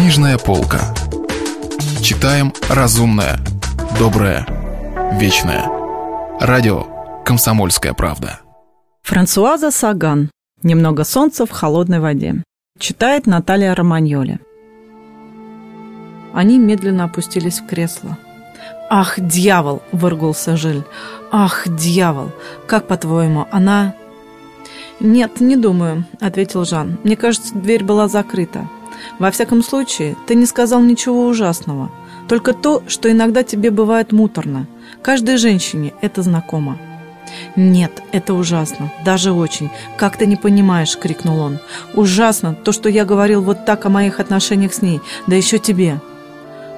Книжная полка. Читаем разумное, доброе, вечное. Радио «Комсомольская правда». Франсуаза Саган. «Немного солнца в холодной воде». Читает Наталья Романьоли. Они медленно опустились в кресло. «Ах, дьявол!» – выргулся Жиль. «Ах, дьявол! Как, по-твоему, она...» «Нет, не думаю», – ответил Жан. «Мне кажется, дверь была закрыта. Во всяком случае, ты не сказал ничего ужасного. Только то, что иногда тебе бывает муторно. Каждой женщине это знакомо». «Нет, это ужасно, даже очень. Как ты не понимаешь?» – крикнул он. «Ужасно то, что я говорил вот так о моих отношениях с ней, да еще тебе».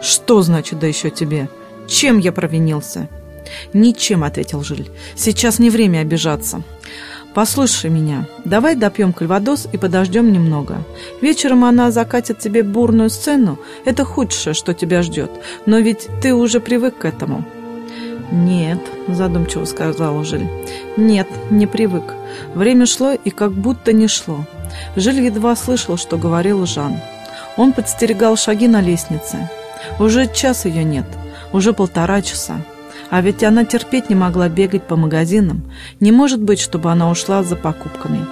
«Что значит «да еще тебе»? Чем я провинился?» «Ничем», — ответил Жиль. «Сейчас не время обижаться. Послушай меня, давай допьем кальвадос и подождем немного. Вечером она закатит тебе бурную сцену, это худшее, что тебя ждет, но ведь ты уже привык к этому». «Нет», — задумчиво сказал Жиль. «Нет, не привык. Время шло и как будто не шло». Жиль едва слышал, что говорил Жан. Он подстерегал шаги на лестнице. Уже час ее нет, уже полтора часа. А ведь она терпеть не могла бегать по магазинам. Не может быть, чтобы она ушла за покупками.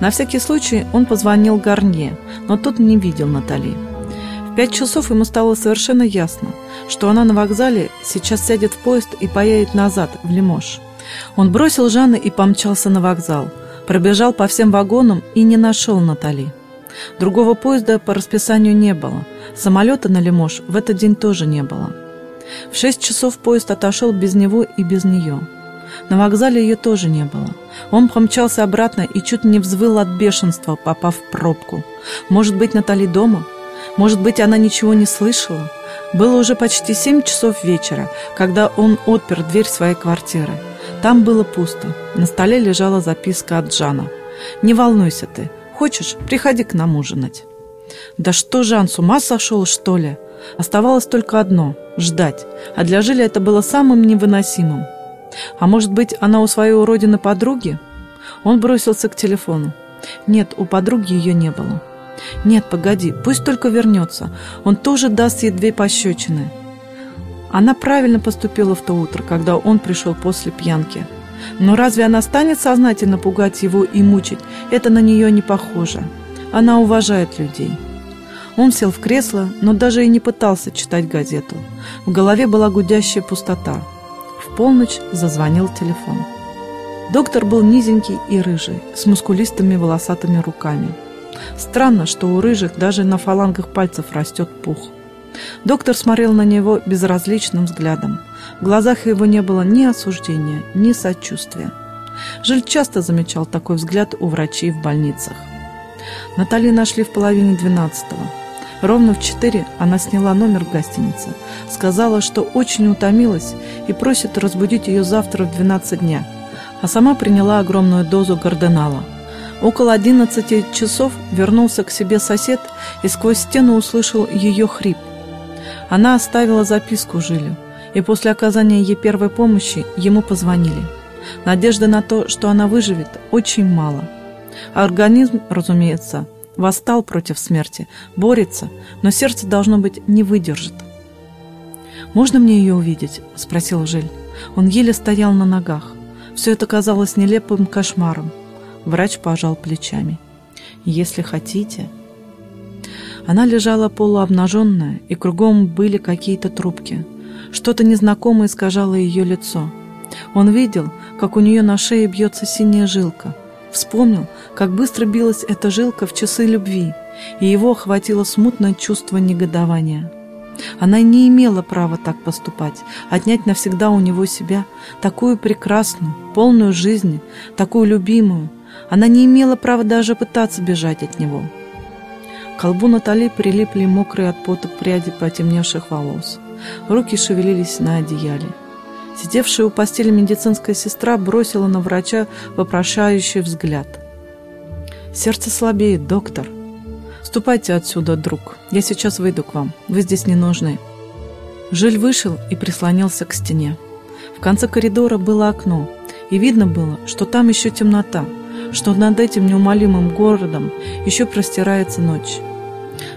На всякий случай он позвонил Гарнье, но тот не видел Натали. В пять часов ему стало совершенно ясно, что она на вокзале сейчас сядет в поезд и поедет назад, в Лимож. Он бросил Жанны и помчался на вокзал, пробежал по всем вагонам и не нашел Натали. Другого поезда по расписанию не было. Самолета на Лимож в этот день тоже не было. В шесть часов поезд отошел без него и без нее. На вокзале ее тоже не было. Он помчался обратно и чуть не взвыл от бешенства, попав в пробку. Может быть, Натали дома? Может быть, она ничего не слышала? Было уже почти семь часов вечера, когда он отпер дверь своей квартиры. Там было пусто. На столе лежала записка от Джана. «Не волнуйся ты. Хочешь, приходи к нам ужинать». Да что, Жан, с ума сошел, что ли? Оставалось только одно – ждать, а для Жиля это было самым невыносимым. А может быть, она у своей уродины подруги? Он бросился к телефону. Нет, у подруги ее не было. Нет, погоди, пусть только вернется. Он тоже даст ей две пощечины. Она правильно поступила в то утро, когда он пришел после пьянки. Но разве она станет сознательно пугать его и мучить? Это на нее не похоже. Она уважает людей. Он сел в кресло, но даже и не пытался читать газету. В голове была гудящая пустота. В полночь зазвонил телефон. Доктор был низенький и рыжий, с мускулистыми волосатыми руками. Странно, что у рыжих даже на фалангах пальцев растет пух. Доктор смотрел на него безразличным взглядом. В глазах его не было ни осуждения, ни сочувствия. Жиль часто замечал такой взгляд у врачей в больницах. Натали нашли в половине двенадцатого. Ровно в четыре она сняла номер в гостинице, сказала, что очень утомилась и просит разбудить ее завтра в 12 дня, а сама приняла огромную дозу гарденала. Около 11 часов вернулся к себе сосед и сквозь стену услышал ее хрип. Она оставила записку Жилю, и после оказания ей первой помощи ему позвонили. Надежды на то, что она выживет, очень мало – Организм, разумеется, восстал против смерти, борется, но сердце, должно быть, не выдержит. «Можно мне ее увидеть?» – спросил Жиль. Он еле стоял на ногах. Все это казалось нелепым кошмаром. Врач пожал плечами. «Если хотите...» Она лежала полуобнаженная, и кругом были какие-то трубки. Что-то незнакомое искажало ее лицо. Он видел, как у нее на шее бьется синяя жилка – Вспомнил, как быстро билась эта жилка в часы любви, и его охватило смутное чувство негодования. Она не имела права так поступать, отнять навсегда у него себя, такую прекрасную, полную жизни, такую любимую. Она не имела права даже пытаться бежать от него. К колбу Натали прилипли мокрые от пота пряди потемневших волос. Руки шевелились на одеяле. Сидевшая у постели медицинская сестра бросила на врача вопрошающий взгляд. «Сердце слабеет, доктор. Ступайте отсюда, друг. Я сейчас выйду к вам. Вы здесь не нужны». Жиль вышел и прислонился к стене. В конце коридора было окно, и видно было, что там еще темнота, что над этим неумолимым городом еще простирается ночь.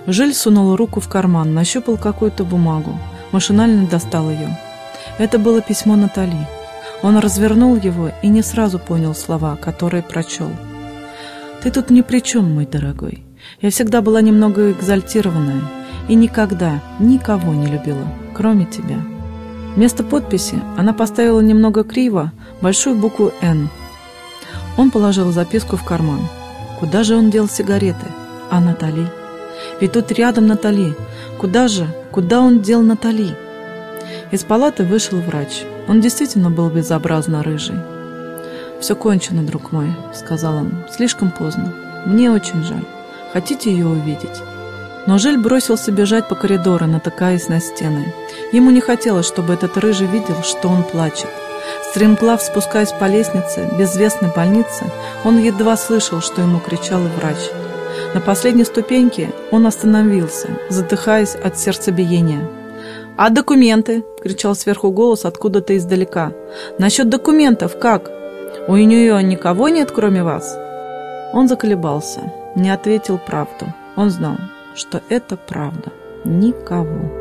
Жиль сунул руку в карман, нащупал какую-то бумагу, машинально достал ее. Это было письмо Натали. Он развернул его и не сразу понял слова, которые прочел. «Ты тут ни при чем, мой дорогой. Я всегда была немного экзальтированная и никогда никого не любила, кроме тебя». Вместо подписи она поставила немного криво большую букву «Н». Он положил записку в карман. Куда же он дел сигареты? А Натали? Ведь тут рядом Натали. Куда же? Куда он дел Натали? Из палаты вышел врач. Он действительно был безобразно рыжий. «Все кончено, друг мой», — сказал он. «Слишком поздно. Мне очень жаль. Хотите ее увидеть?» Но Жиль бросился бежать по коридору, натыкаясь на стены. Ему не хотелось, чтобы этот рыжий видел, что он плачет. Стремглав спускаясь по лестнице безвестной больницы, он едва слышал, что ему кричал врач. На последней ступеньке он остановился, задыхаясь от сердцебиения. «А документы?» – кричал сверху голос откуда-то издалека. «Насчет документов как? У нее никого нет, кроме вас?» Он заколебался, не ответил правду. Он знал, что это правда. Никого.